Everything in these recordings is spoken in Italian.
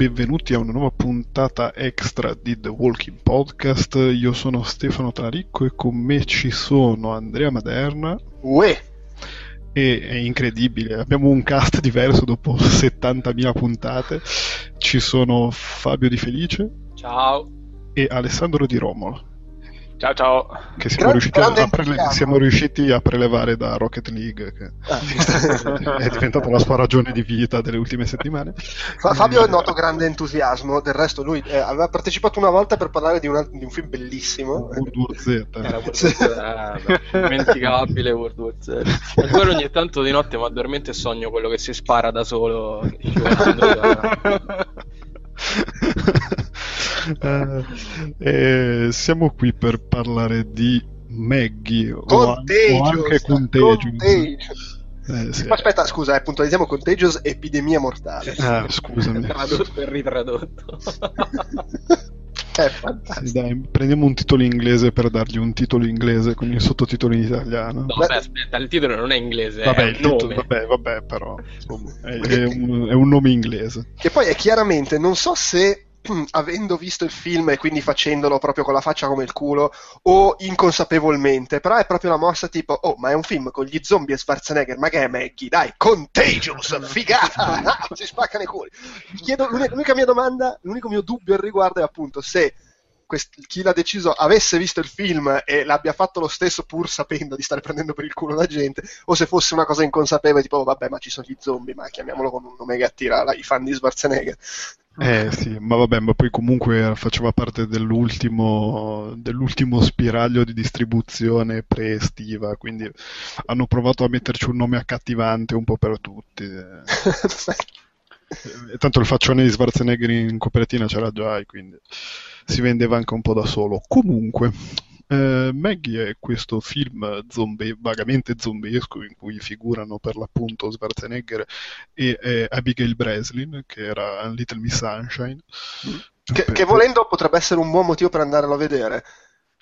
benvenuti a una nuova puntata extra di The Walking Podcast. Io sono Stefano Taricco e con me ci sono Andrea Maderna. Uè! E è incredibile, abbiamo un cast diverso dopo 70.000 puntate. Ci sono Fabio Di Felice. Ciao. E Alessandro Di Romolo. Ciao ciao. Che siamo, Grande, riusciti grande a, prele- siamo riusciti a prelevare da Rocket League, che Ah. è diventata la sua ragione di vita delle ultime settimane. Fa- Fabio noto grande entusiasmo, del resto lui eh, aveva partecipato una volta per parlare di, una- di un film bellissimo. World War Z. Era World War Z, eh, dimenticabile World War Z. Ancora ogni tanto di notte mi addormento e sogno quello che si spara da solo. Eh, eh, siamo qui per parlare di Maggie Contagious! o anche Contagious. Contagious. Eh, sì. Ma Aspetta, scusa, eh, puntualizziamo Contagious epidemia mortale. Ah, scusami. Tradotto e ritradotto. È Sì, fantastico. dai, prendiamo un titolo inglese per dargli un titolo inglese con il sottotitolo in italiano. No, vabbè, aspetta, il titolo non è inglese, vabbè, è titolo- vabbè, vabbè, però insomma, è, è un, è un nome inglese. Che poi è chiaramente, non so se avendo visto il film e quindi facendolo proprio con la faccia come il culo o inconsapevolmente, però è proprio una mossa tipo oh ma è un film con gli zombie e Schwarzenegger, ma che è Maggie? Dai, Contagious, figata! Ah, si spaccano i culi. Chiedo, l'unica, l'unica mia domanda, l'unico mio dubbio al riguardo è appunto se quest- chi l'ha deciso avesse visto il film e l'abbia fatto lo stesso pur sapendo di stare prendendo per il culo la gente o se fosse una cosa inconsapevole tipo oh, vabbè ma ci sono gli zombie ma chiamiamolo con un nome che attira la- i fan di Schwarzenegger Eh sì, ma vabbè, ma poi comunque faceva parte dell'ultimo, dell'ultimo spiraglio di distribuzione pre-estiva, quindi hanno provato a metterci un nome accattivante un po' per tutti. eh. Tanto il faccione di Schwarzenegger in copertina c'era già e quindi si vendeva anche un po' da solo. Comunque, eh, Maggie è questo film zombie, vagamente zombiesco in cui figurano per l'appunto Schwarzenegger e eh, Abigail Breslin, che era Little Miss Sunshine. che, Per- che volendo potrebbe essere un buon motivo per andarlo a vedere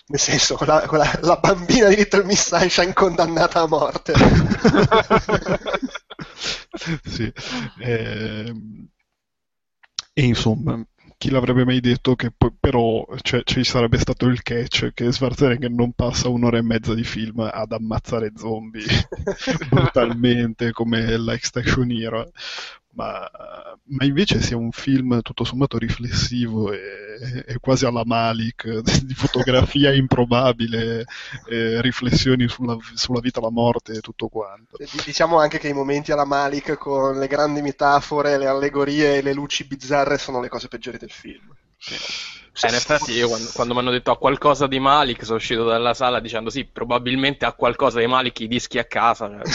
nel senso quella, quella- la bambina di Little Miss Sunshine condannata a morte sì. ehm, E insomma, chi l'avrebbe mai detto che poi, però cioè, ci sarebbe stato il catch che Schwarzenegger non passa un'ora e mezza di film ad ammazzare zombie brutalmente come l'Extinction Hero, ma, ma invece sia un film tutto sommato riflessivo e, e quasi alla Malik, di fotografia improbabile, riflessioni sulla, sulla vita, la morte e tutto quanto. Diciamo anche che i momenti alla Malik con le grandi metafore le allegorie e le luci bizzarre sono le cose peggiori del film Eh, in effetti io quando, quando mi hanno detto a qualcosa di Malik sono uscito dalla sala dicendo sì, probabilmente ha qualcosa di Malik i dischi a casa.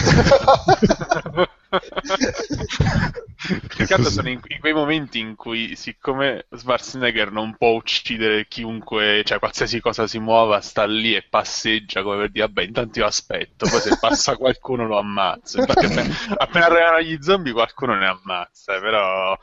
Più che altro sono in, in quei momenti in cui, siccome Schwarzenegger non può uccidere chiunque, cioè qualsiasi cosa si muova, sta lì e passeggia come per dire, vabbè, intanto io aspetto, poi se passa qualcuno lo ammazzo. Infatti appena, appena arrivano gli zombie qualcuno ne ammazza, però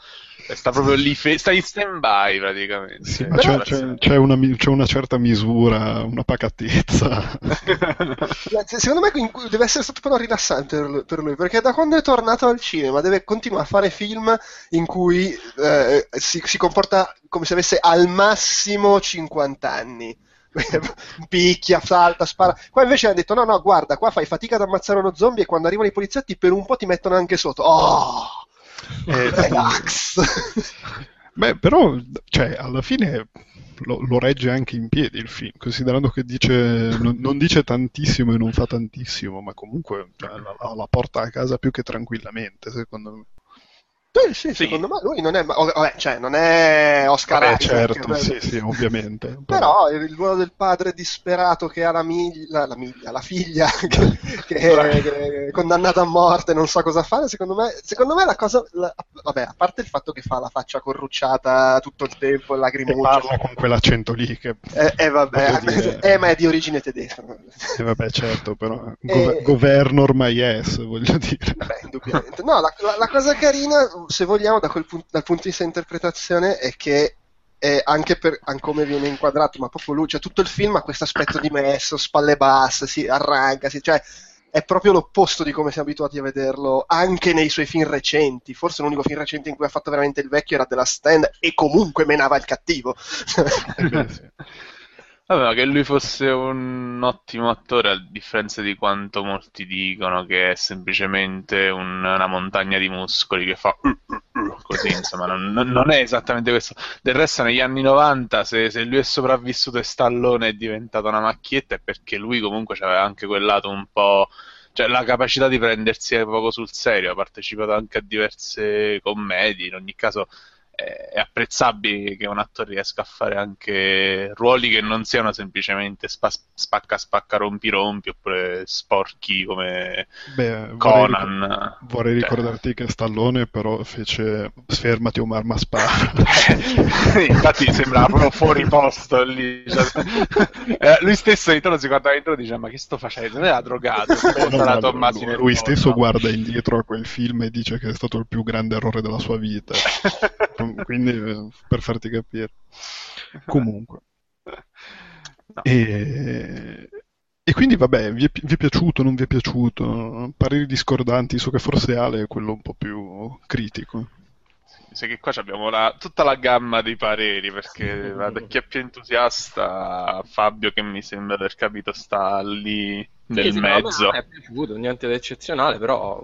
sta proprio lì, fe- sta in stand-by praticamente. Sì, ma c'è, c'è- c'è una, c'è una certa misura, una pacatezza. Secondo me deve essere stato però rilassante per lui, per lui, perché da quando è tornato al cinema deve continuare a fare film in cui eh, si, si comporta come se avesse al massimo 50 anni. Picchia, salta, spara. Qua invece hanno detto: no, no, guarda, qua fai fatica ad ammazzare uno zombie e quando arrivano i poliziotti per un po' ti mettono anche sotto. Oh! Eh, Relax! Beh, però, cioè, alla fine lo, lo regge anche in piedi il film, considerando che dice, non, non dice tantissimo e non fa tantissimo, ma comunque cioè, la, la porta a casa più che tranquillamente, secondo me. Sì, sì, secondo me lui non è, vabbè, cioè, non è Oscar Vabbè, Isaac, certo, eh, sì, sì, ovviamente. Però il ruolo del padre disperato che ha la, miglia, la, miglia, la figlia che, che è, che è condannata a morte, non sa cosa fare, secondo me, secondo me la cosa, la- vabbè, a parte il fatto che fa la faccia corrucciata tutto il tempo, E lacrimuccia, parla con quell'accento lì che... eh, eh, vabbè, voglio dire- eh, ma è di origine tedesca, eh, vabbè, certo, però... Eh. Gove- governor my yes, voglio dire. Beh, indubbiamente. No, la- la cosa carina, se vogliamo, da punto- dal punto di vista interpretazione, è che anche per anche come viene inquadrato, ma proprio lui, cioè tutto il film ha questo aspetto dimesso, spalle basse, si arranca, si- cioè è proprio l'opposto di come siamo abituati a vederlo anche nei suoi film recenti. Forse l'unico film recente in cui ha fatto veramente il vecchio era della Stand e comunque menava il cattivo. Sì. Vabbè, ma che lui fosse un ottimo attore, a differenza di quanto molti dicono che è semplicemente un- una montagna di muscoli che fa uh, uh, uh, così, insomma, non, non- non è esattamente questo. Del resto, negli anni 90, se, se lui è sopravvissuto e Stallone è diventata una macchietta, è perché lui comunque aveva anche quel lato un po'. Cioè, la capacità di prendersi poco sul serio, ha partecipato anche a diverse commedie, in ogni caso è apprezzabile che un attore riesca a fare anche ruoli che non siano semplicemente spa- spacca spacca rompi rompi oppure sporchi come Beh, vorrei, Conan. ricor- vorrei Cioè, ricordarti che Stallone però fece Sfermati o marma spara. Infatti sembrava proprio fuori posto lì. Cioè, eh, lui stesso ogni tanto si guardava dentro e diceva: Ma che sto facendo? Non era drogato. No, no, lui, lui stesso guarda indietro a quel film e dice che è stato il più grande errore della sua vita. Quindi, eh, per farti capire. Comunque. No. E, e quindi, vabbè, vi è, vi è piaciuto, non vi è piaciuto? Pareri discordanti, so che forse Ale è quello un po' più critico. Sai che qua abbiamo la- tutta la gamma dei pareri, perché va da chi è più entusiasta Fabio, che mi sembra di aver capito sta lì nel Sì, sì, mezzo. è piaciuto, niente di eccezionale, però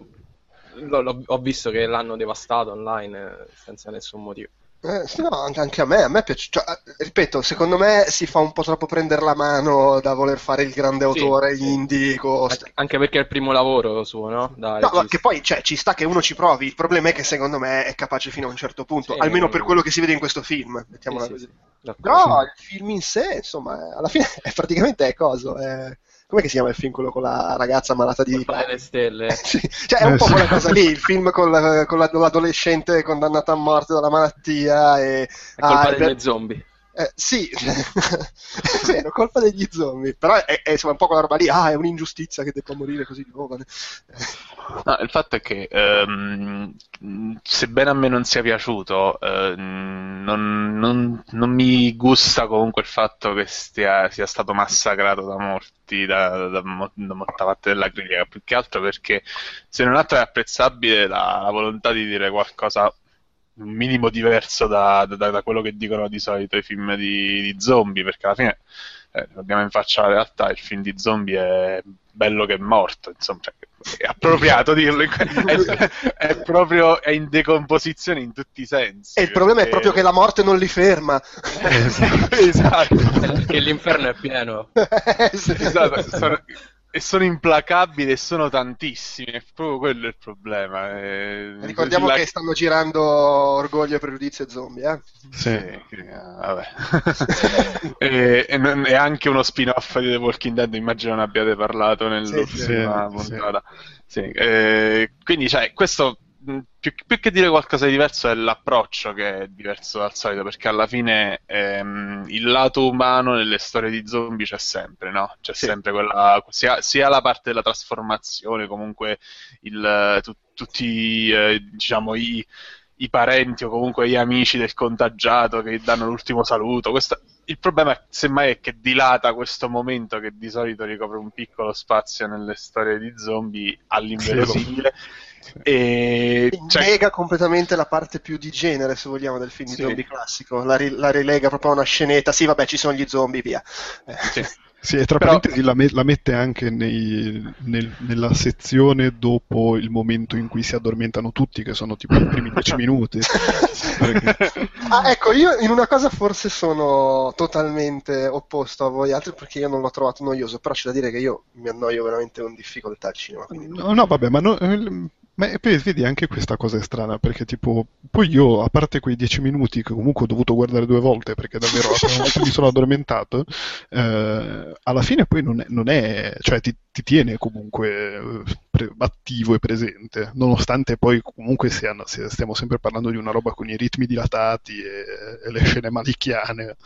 l'ho- ho visto che l'hanno devastato online eh, senza nessun motivo. Eh, sì, no, anche, a me, a me piace, cioè, eh, ripeto, secondo me si fa un po' troppo prendere la mano da voler fare il grande autore sì. indie. con- Anche- perché è il primo lavoro suo, no? Da No, che poi cioè, ci sta che uno ci provi, il problema è che secondo me è capace fino a un certo punto, Sì, almeno mm. per quello che si vede in questo film, mettiamola sì, così. Però il film in sé, insomma, alla fine è praticamente è coso, è... com'è che si chiama il film quello con la ragazza malata di... Colpa delle stelle. Sì, cioè è un Eh, po' sì. quella cosa lì, il film con, la- con la- l'adolescente condannata a morte dalla malattia e... È colpa ah, delle per- zombie. Eh, sì, è vero, colpa degli zombie, però è, è, un po' quella roba lì, ah, è un'ingiustizia che debba morire così giovane. No, il fatto è che, ehm, sebbene a me non sia piaciuto, ehm, non, non- non mi gusta comunque il fatto che stia- sia stato massacrato da molti, da, da mo- da molta parte della critica, più che altro perché se non altro è apprezzabile la, la volontà di dire qualcosa un minimo diverso da, da- da quello che dicono di solito i film di, di zombie, perché alla fine eh, abbiamo in faccia la realtà, il film di zombie è bello che è morto, insomma, cioè, è appropriato dirlo, in que- è, è proprio è in decomposizione in tutti i sensi. E il problema è proprio che la morte non li ferma. esatto. Perché l'inferno è pieno. Sì. Esatto, sono- e sono implacabili e sono tantissimi, è proprio quello il problema. eh. Ricordiamo La- che stanno girando Orgoglio, Pregiudizio e Zombie, eh? Sì. Eh, vabbè. e, e non- e anche uno spin-off di The Walking Dead, immagino non abbiate parlato nell'ultima Sì, sì, puntata. Sì, eh, quindi, cioè, questo più, più che dire qualcosa di diverso è l'approccio che è diverso dal solito, perché alla fine ehm, il lato umano nelle storie di zombie c'è sempre, no? C'è Sì. sempre quella, sia, sia la parte della trasformazione, comunque il, tu- tutti, eh, diciamo, i i parenti o comunque gli amici del contagiato che danno l'ultimo saluto. Questo- il problema è, semmai è che dilata questo momento che di solito ricopre un piccolo spazio nelle storie di zombie all'inverosimile. E cioè, Nega completamente la parte più di genere, se vogliamo, del film di Sì. zombie classico. La, ri- la rilega proprio a una scenetta. Sì, vabbè, ci sono gli zombie, via. Eh. sì. Sì, e tra Però- parentesi la, me- la mette anche nei- nel- nella sezione dopo il momento in cui si addormentano tutti, che sono tipo i primi dieci minuti. Perché- Ah, ecco, io in una cosa forse sono totalmente opposto a voi altri perché io non l'ho trovato noioso, però c'è da dire che io mi annoio veramente con difficoltà al cinema. Quindi... No, no, vabbè, ma, no- eh, ma poi vedi anche questa cosa è strana, perché tipo, poi io, a parte quei dieci minuti che comunque ho dovuto guardare due volte, perché davvero la prima volta mi sono addormentato, eh, alla fine poi non è, non è- cioè ti, ti tiene comunque eh, pre- attivo e presente, nonostante poi comunque sia- stiamo sempre parlando di una roba con i ritmi dilatati e, e le scene malichiane.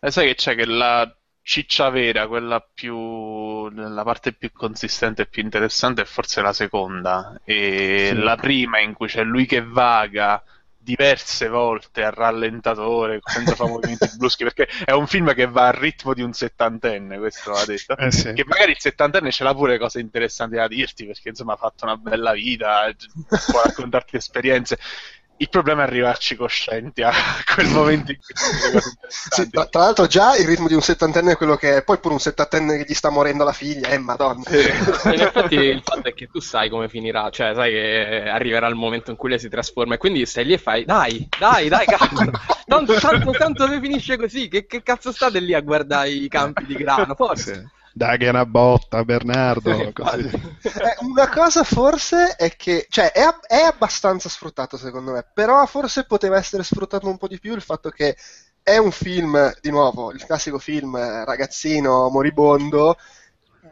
E sai che c'è che la ciccia vera, quella più, la parte più consistente e più interessante è forse la seconda. E Sì. la prima in cui c'è lui che vaga diverse volte a rallentatore, senza fare movimenti bruschi, perché è un film che va al ritmo di un settantenne, questo va detto. Eh sì. Che magari il settantenne ce l'ha pure cose interessanti da dirti, perché insomma ha fatto una bella vita, può raccontarti esperienze. Il problema è arrivarci coscienti a quel momento in cui Sì, tra, tra l'altro già il ritmo di un settantenne è quello che è, poi pure un settantenne che gli sta morendo la figlia, eh madonna. In effetti il fatto è che tu sai come finirà, cioè sai che arriverà il momento in cui lei si trasforma e quindi stai lì e fai dai, dai, dai, cazzo, tanto, tanto, tanto se finisce così, che, che cazzo state lì a guardare i campi di grano, forse. Sì. Dai che è una botta, Bernardo. così. Eh, una cosa forse è che, cioè, è, è abbastanza sfruttato secondo me, però forse poteva essere sfruttato un po' di più il fatto che è un film, di nuovo, il classico film eh, ragazzino moribondo,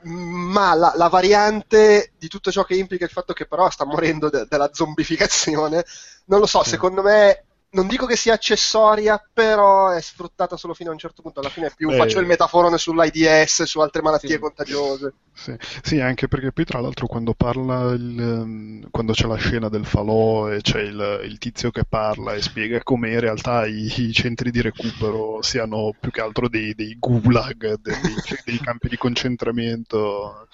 ma la, la variante di tutto ciò che implica il fatto che però sta morendo de- della zombificazione, non lo so, Sì. secondo me, non dico che sia accessoria, però è sfruttata solo fino a un certo punto, alla fine è più, Beh. faccio il metaforone sull'AIDS, su altre malattie Sì. contagiose. Sì. Sì, anche perché poi tra l'altro quando parla il, ehm, quando c'è la scena del falò e c'è il, il tizio che parla e spiega come in realtà i, i centri di recupero siano più che altro dei, dei gulag, dei, dei campi di concentramento,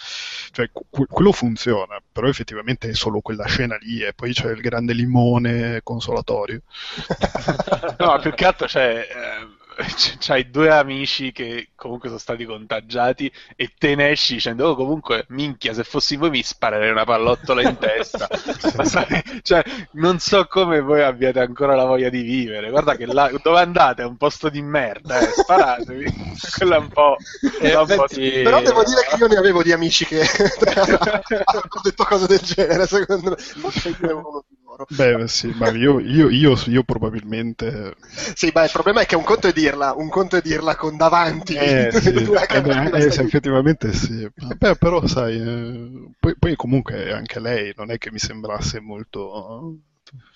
cioè que- quello funziona, però effettivamente è solo quella scena lì e poi c'è il grande limone consolatorio. No, più che altro c'è. eh, c'hai due amici che comunque sono stati contagiati e te ne esci dicendo oh comunque minchia se fossi voi mi sparerei una pallottola in testa Ma sai, cioè non so come voi abbiate ancora la voglia di vivere guarda che là dove andate è un posto di merda eh, sparatevi quella è un po', Eh, un po' sì. Però devo dire che io ne avevo di amici che hanno detto cose del genere, secondo me. Forse io uno di loro. Beh, sì, ma io, io, io, io probabilmente Sì, beh, il problema è che un conto è dirla, un conto è dirla con davanti. Eh, sì, eh, beh, eh, sì, effettivamente sì. Beh, però sai, eh, poi, poi comunque anche lei non è che mi sembrasse molto...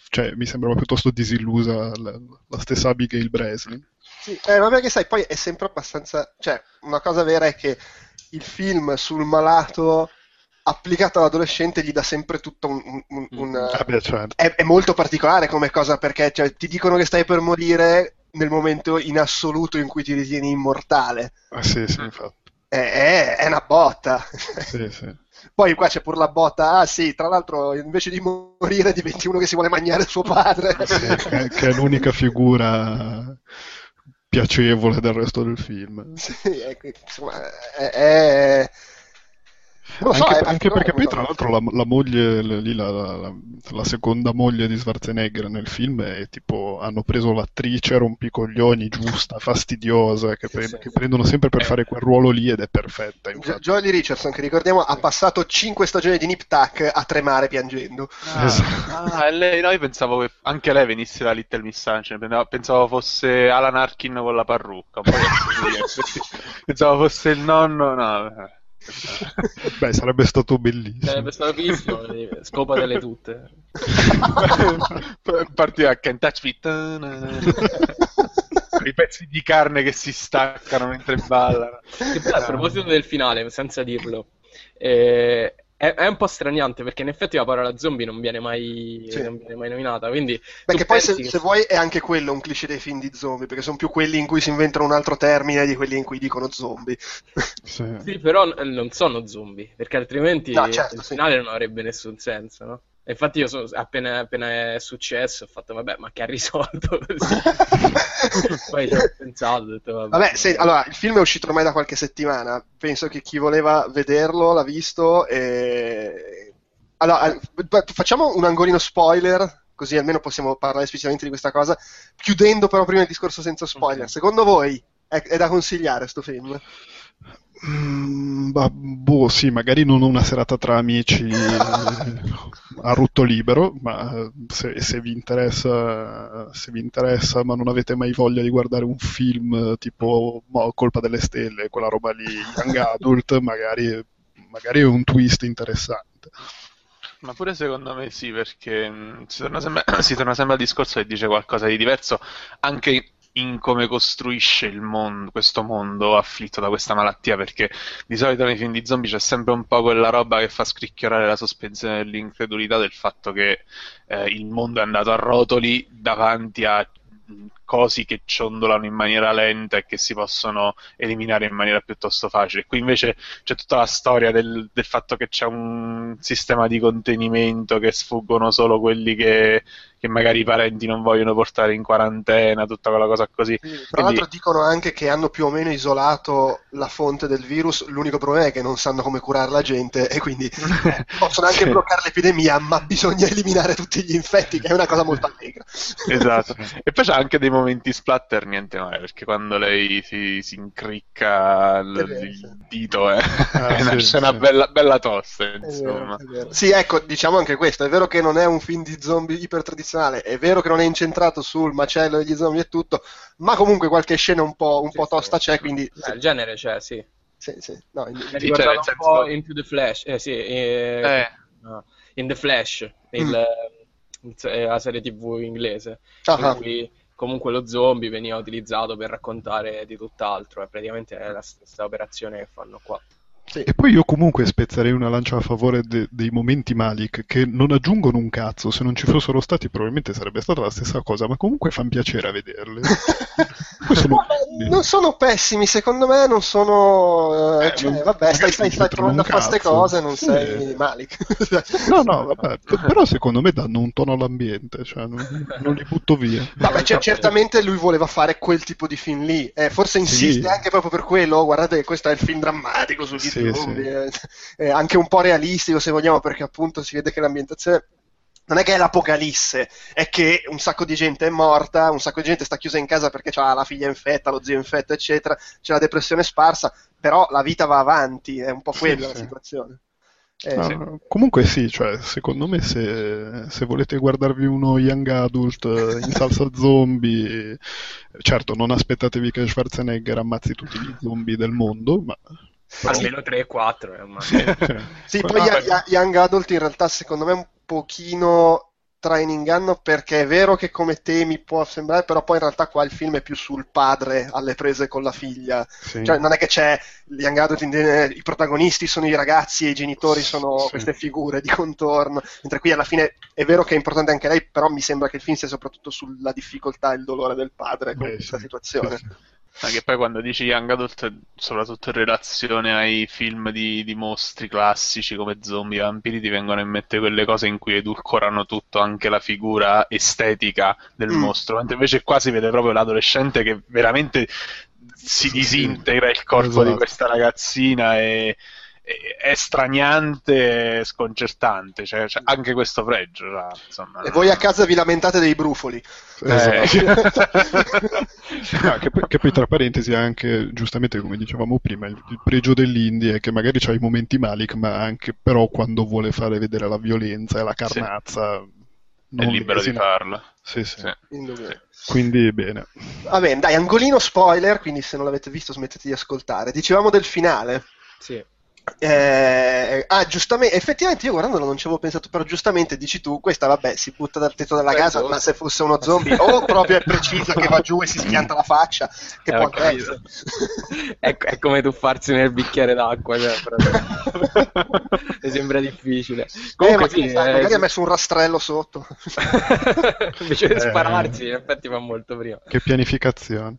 Cioè, mi sembrava piuttosto disillusa la, la stessa Abigail Breslin. Sì, eh, ma perché sai, poi è sempre abbastanza... Cioè, una cosa vera è che il film sul malato applicato all'adolescente gli dà sempre tutto un... un- un- un- Ah, beh, certo. è, è molto particolare come cosa perché cioè, ti dicono che stai per morire nel momento in assoluto in cui ti ritieni immortale. Ah, sì, sì, infatti. È, è- è una botta. Sì, sì. Poi qua c'è pure la botta, ah sì, tra l'altro invece di morire diventi uno che si vuole mangiare suo padre. Sì, che, che è l'unica figura piacevole del resto del film. Sì, è- insomma, è, lo so, anche, è anche perché poi tra l'altro la, la moglie, la, la- la seconda moglie di Schwarzenegger nel film è tipo hanno preso l'attrice rompicoglioni giusta, fastidiosa, che, pre- sì. che prendono sempre per Eh. fare quel ruolo lì ed è perfetta. Infatti. Jolie Richardson, che ricordiamo, ha passato 5 stagioni di Nip Tuck a tremare piangendo. Ah, ah, e lei, no, io pensavo che anche lei venisse da Little Miss Sunshine, pensavo, fosse Alan Arkin con la parrucca, un po' così, pensavo fosse il nonno, no. Eh. Beh, sarebbe stato bellissimo. Sarebbe stato fighissimo, eh, scopatele tutte. Partiva a Can't Touch. I pezzi di carne che si staccano mentre ballano. Che poi, a proposito del finale, senza dirlo, eh, è, è un po' straniante perché in effetti la parola zombie non viene mai, Sì. non viene mai nominata. Quindi che poi se, che- se vuoi è anche quello un cliché dei film di zombie, perché sono più quelli in cui si inventano un altro termine di quelli in cui dicono zombie. Sì. Sì, però n- non sono zombie, perché altrimenti No, certo, il sì. finale non avrebbe nessun senso, no? Infatti io sono- appena, appena è successo ho fatto, vabbè, ma che ha risolto? Poi ci ho pensato, ho detto, vabbè. Vabbè, se- allora, il film è uscito ormai da qualche settimana. Penso che chi voleva vederlo l'ha visto. E... Allora, facciamo un angolino spoiler, così almeno possiamo parlare esplicitamente di questa cosa. Chiudendo però prima il discorso senza spoiler. Ok. Secondo voi è, è da consigliare sto film? Mm, bah, boh, sì, magari non una serata tra amici a rutto libero, ma eh, se, se vi interessa, se vi interessa, ma non avete mai voglia di guardare un film eh, tipo mo, Colpa delle Stelle, quella roba lì, Young Adult, magari, magari è un twist interessante. Ma pure secondo me sì, perché mh, si torna, sempre, si torna sempre al discorso che dice qualcosa di diverso, anche in come costruisce mondo, questo mondo afflitto da questa malattia, perché di solito nei film di zombie c'è sempre un po' quella roba che fa scricchiolare la sospensione dell'incredulità del fatto che eh, il mondo è andato a rotoli davanti a cosi che ciondolano in maniera lenta e che si possono eliminare in maniera piuttosto facile. Qui invece c'è tutta la storia del, del fatto che c'è un sistema di contenimento, che sfuggono solo quelli che, che magari i parenti non vogliono portare in quarantena, tutta quella cosa così. Sì, tra Quindi- l'altro dicono anche che hanno più o meno isolato la fonte del virus, l'unico problema è che non sanno come curare la gente e quindi possono anche Sì. bloccare l'epidemia, ma bisogna eliminare tutti gli infetti, che è una cosa molto allegra. Esatto. E poi c'è anche dei momenti splatter, niente male, perché quando lei si, si incricca il, il dito è, Ah, è una sì, scena sì. bella, bella tosta, È vero, insomma. è vero. Sì, ecco, diciamo anche questo, è vero che non è un film di zombie ipertradizionale, è vero che non è incentrato sul macello degli zombie e tutto, ma comunque qualche scena un po', un Sì, po' sì. tosta c'è, quindi... Eh, il genere c'è, sì. Sì, sì. No, in- Mi cioè, un senso- po' Into the Flash, eh sì, eh, Eh, no, In the Flash, il- Mm. il- eh, la serie tv inglese, in ah. cui comunque lo zombie veniva utilizzato per raccontare di tutt'altro, è praticamente la stessa operazione che fanno qua. Sì. E poi io comunque spezzerei una lancia a favore de- dei momenti Malik che non aggiungono un cazzo, se non ci fossero stati probabilmente sarebbe stata la stessa cosa, ma comunque fanno piacere a vederle. Poi sono non sono pessimi, secondo me non sono... eh, Eh, cioè, non- vabbè, stai, stai, stai provando a fare queste cose, non Sì. sei Malik. No, no, vabbè, però secondo me danno un tono all'ambiente, cioè non, non li butto via. Vabbè, cioè, certamente lui voleva fare quel tipo di film lì, eh, forse insiste Sì. anche proprio per quello, "Oh, guardate che questo è il film drammatico sugli Sì, zombie, eh, eh, anche un po' realistico se vogliamo, perché appunto si vede che l'ambientazione non è che è l'apocalisse, è che un sacco di gente è morta, un sacco di gente sta chiusa in casa perché ha la figlia infetta, lo zio infetto, eccetera, c'è la depressione sparsa, però la vita va avanti, è un po' Sì, quella la sì. situazione. Eh, No, no, comunque sì, cioè, secondo me se, se volete guardarvi uno young adult eh, in salsa zombie, eh, certo non aspettatevi che Schwarzenegger ammazzi tutti gli zombie del mondo, ma... Almeno 3-4, eh. Sì, Poi- poi ah, Young- Young Adult in realtà secondo me è un pochino trae in inganno perché è vero che come temi può sembrare, però poi in realtà qua il film è più sul padre alle prese con la figlia. sì. Cioè non è che c'è Young Adult, in i protagonisti sono i ragazzi e i genitori sono Sì. queste figure di contorno, mentre qui alla fine è vero che è importante anche lei, però mi sembra che il film sia soprattutto sulla difficoltà e il dolore del padre con Beh, questa sì, situazione. Anche poi quando dici Young Adult, soprattutto in relazione ai film di, di mostri classici come zombie, vampiri, ti vengono in mente quelle cose in cui edulcorano tutto, anche la figura estetica del Mm. mostro, mentre invece qua si vede proprio l'adolescente che veramente si disintegra il corpo esatto. di questa ragazzina e e- è straniante e sconcertante, cioè, c'è anche questo pregio. cioè, insomma, E voi a casa vi lamentate dei brufoli. Esatto. Ah, che, poi, che poi tra parentesi anche giustamente come dicevamo prima il, il pregio dell'indie è che magari c'ha i momenti Malik ma anche però quando vuole fare vedere la violenza e la carnazza è non libero di farlo. sì, sì. Sì. Quindi bene Va bene, dai, angolino spoiler, quindi se non l'avete visto smettete di ascoltare. Dicevamo del finale. Sì. Eh, ah, giustamente, effettivamente io guardandolo non ci avevo pensato, però giustamente dici tu, questa vabbè, si butta dal tetto della Beh, casa, ma se fosse uno zombie o proprio è precisa che va giù e si schianta la faccia, che Eh, può essere. È, è come tuffarsi nel bicchiere d'acqua, cioè, mi sembra difficile. Comunque Eh, sì, magari, sai, eh, magari ha messo un rastrello sotto. invece di Eh. spararsi, in effetti fa molto prima. che pianificazione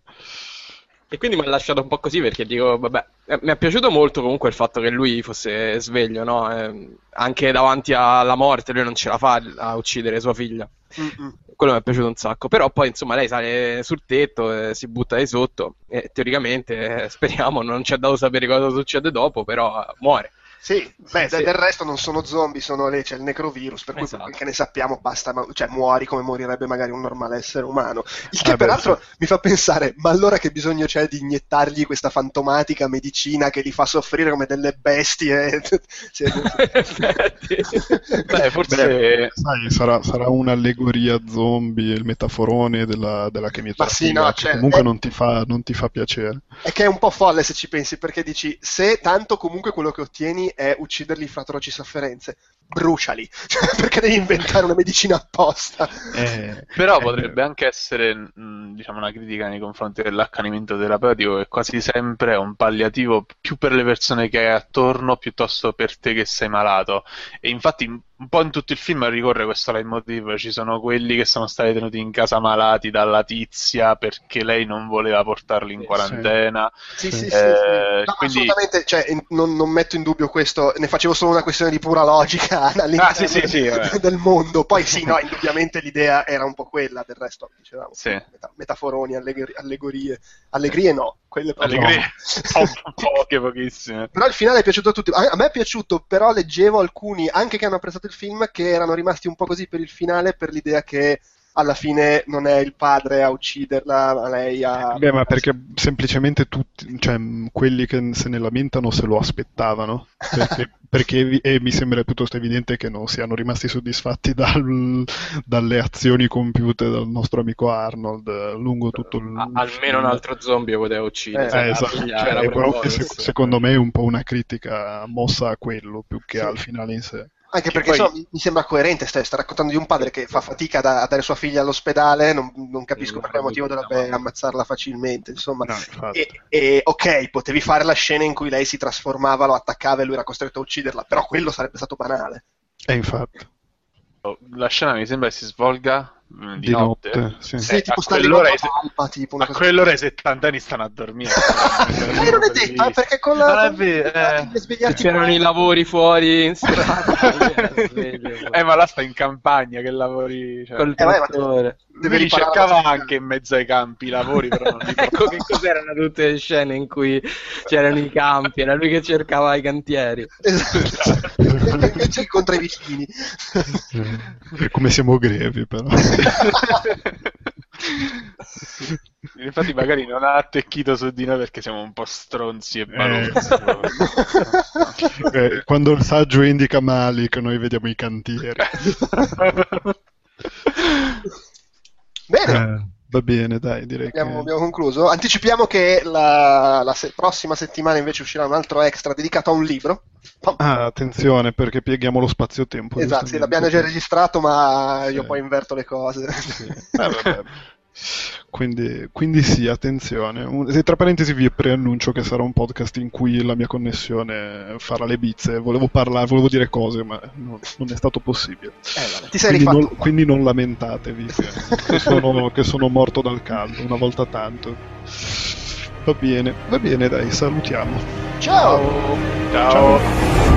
E quindi mi ha lasciato un po' così perché dico, vabbè, eh, mi è piaciuto molto comunque il fatto che lui fosse sveglio, no? Eh, anche davanti alla morte lui non ce la fa a uccidere sua figlia. Mm-mm. Quello mi è piaciuto un sacco. Però poi, insomma, lei sale sul tetto, eh, si butta di sotto e teoricamente, eh, speriamo, non ci è dato sapere cosa succede dopo, però muore. Sì, beh, Sì. del resto non sono zombie, sono lì, c'è il necrovirus, per cui Esatto. quel che ne sappiamo basta, ma- cioè muori come morirebbe magari un normale essere umano. Il che Ah, beh, peraltro mi fa pensare, ma allora che bisogno c'è di iniettargli questa fantomatica medicina che li fa soffrire come delle bestie? Sì, effetti. Beh, forse Beh, sai, sarà, sarà un'allegoria zombie il metaforone della, della chemioterapia Ma sì, no, che cioè, comunque è- non, ti fa, non ti fa piacere È che è un po' folle se ci pensi, perché dici, se tanto comunque quello che ottieni è ucciderli fra atroci sofferenze, bruciali, cioè, perché devi inventare una medicina apposta. Eh, Però eh, potrebbe anche essere, mh, diciamo, una critica nei confronti dell'accanimento terapeutico che quasi sempre è un palliativo più per le persone che hai attorno piuttosto per te che sei malato. E infatti un po' in tutto il film ricorre questo leitmotiv, ci sono quelli che sono stati tenuti in casa malati dalla tizia perché lei non voleva portarli in Sì. quarantena. Sì, sì, sì, Eh, sì. No, quindi- assolutamente, cioè, non, non metto in dubbio questo, ne facevo solo una questione di pura logica all'interno Ah, sì, sì, sì, del mondo. Poi sì, no, indubbiamente l'idea era un po' quella, del resto dicevamo, meta- metaforoni, allegri- allegorie. Allegrie no, quelle proprio Allegri, no. po- poche, pochissime. Però il finale è piaciuto a tutti. A a me è piaciuto, però leggevo alcuni, anche che hanno apprezzato il film, che erano rimasti un po' così per il finale, per l'idea che alla fine non è il padre a ucciderla, ma lei a... Beh, ma perché semplicemente tutti, cioè, quelli che se ne lamentano se lo aspettavano. Perché, perché e mi sembra piuttosto evidente che non siano rimasti soddisfatti dal- dalle azioni compiute dal nostro amico Arnold lungo tutto il A- almeno un altro zombie poteva uccidere. Eh, se Eh, la esatto. figlia Cioè, era è proprio- precoce. sec- secondo me è un po' una critica mossa a quello più che Sì. al finale in sé. Anche Che perché poi- insomma, mi- sembra coerente, stai, sta raccontando di un padre che fa fatica da- a dare sua figlia all'ospedale, non, non capisco per quale motivo dovrebbe potuto. ammazzarla facilmente, insomma. No. E, e, ok, potevi fare la scena in cui lei si trasformava, lo attaccava e lui era costretto a ucciderla, però quello sarebbe stato banale. E infatti, La scena mi sembra che si svolga di, di notte. notte, sì. Sì, Eh, tipo a quell'ora i se- Alpa, tipo una A cosa quell'ora i 70 anni stanno a dormire. Eh, non è detto, eh, perché con la... Non è vero, eh. C'erano i lavori fuori in strada. Eh, ma là sta in campagna che lavori. Cioè. Col Eh, trattore. Deve Lui li riparare cercava anche in mezzo ai campi i lavori, però non Ecco che cos'erano tutte le scene in cui c'erano i campi, era lui che cercava i cantieri. Esatto. E invece incontra i vicini. Come siamo grevi, però. Infatti, magari non ha attecchito su di noi perché siamo un po' stronzi e balonzi. Eh, quando il saggio indica Malik, noi vediamo i cantieri. Bene. Eh, va bene, dai, direi Abbiamo, che... abbiamo concluso. Anticipiamo che la, la se- prossima settimana invece uscirà un altro extra dedicato a un libro. Ah, attenzione, perché pieghiamo lo spazio-tempo. esatto, sì, l'abbiamo già registrato, ma io Sì. poi inverto le cose. Eh, vabbè. Quindi, quindi sì, attenzione. Un- tra parentesi vi preannuncio che sarà un podcast in cui la mia connessione farà le bizze. Volevo parlare, volevo dire cose, ma non, non è stato possibile. Eh, ti sei Quindi rifatto. non, quindi non lamentatevi che, che sono, che sono morto dal caldo una volta tanto. Va bene, va bene, dai, salutiamo. Ciao! Ciao.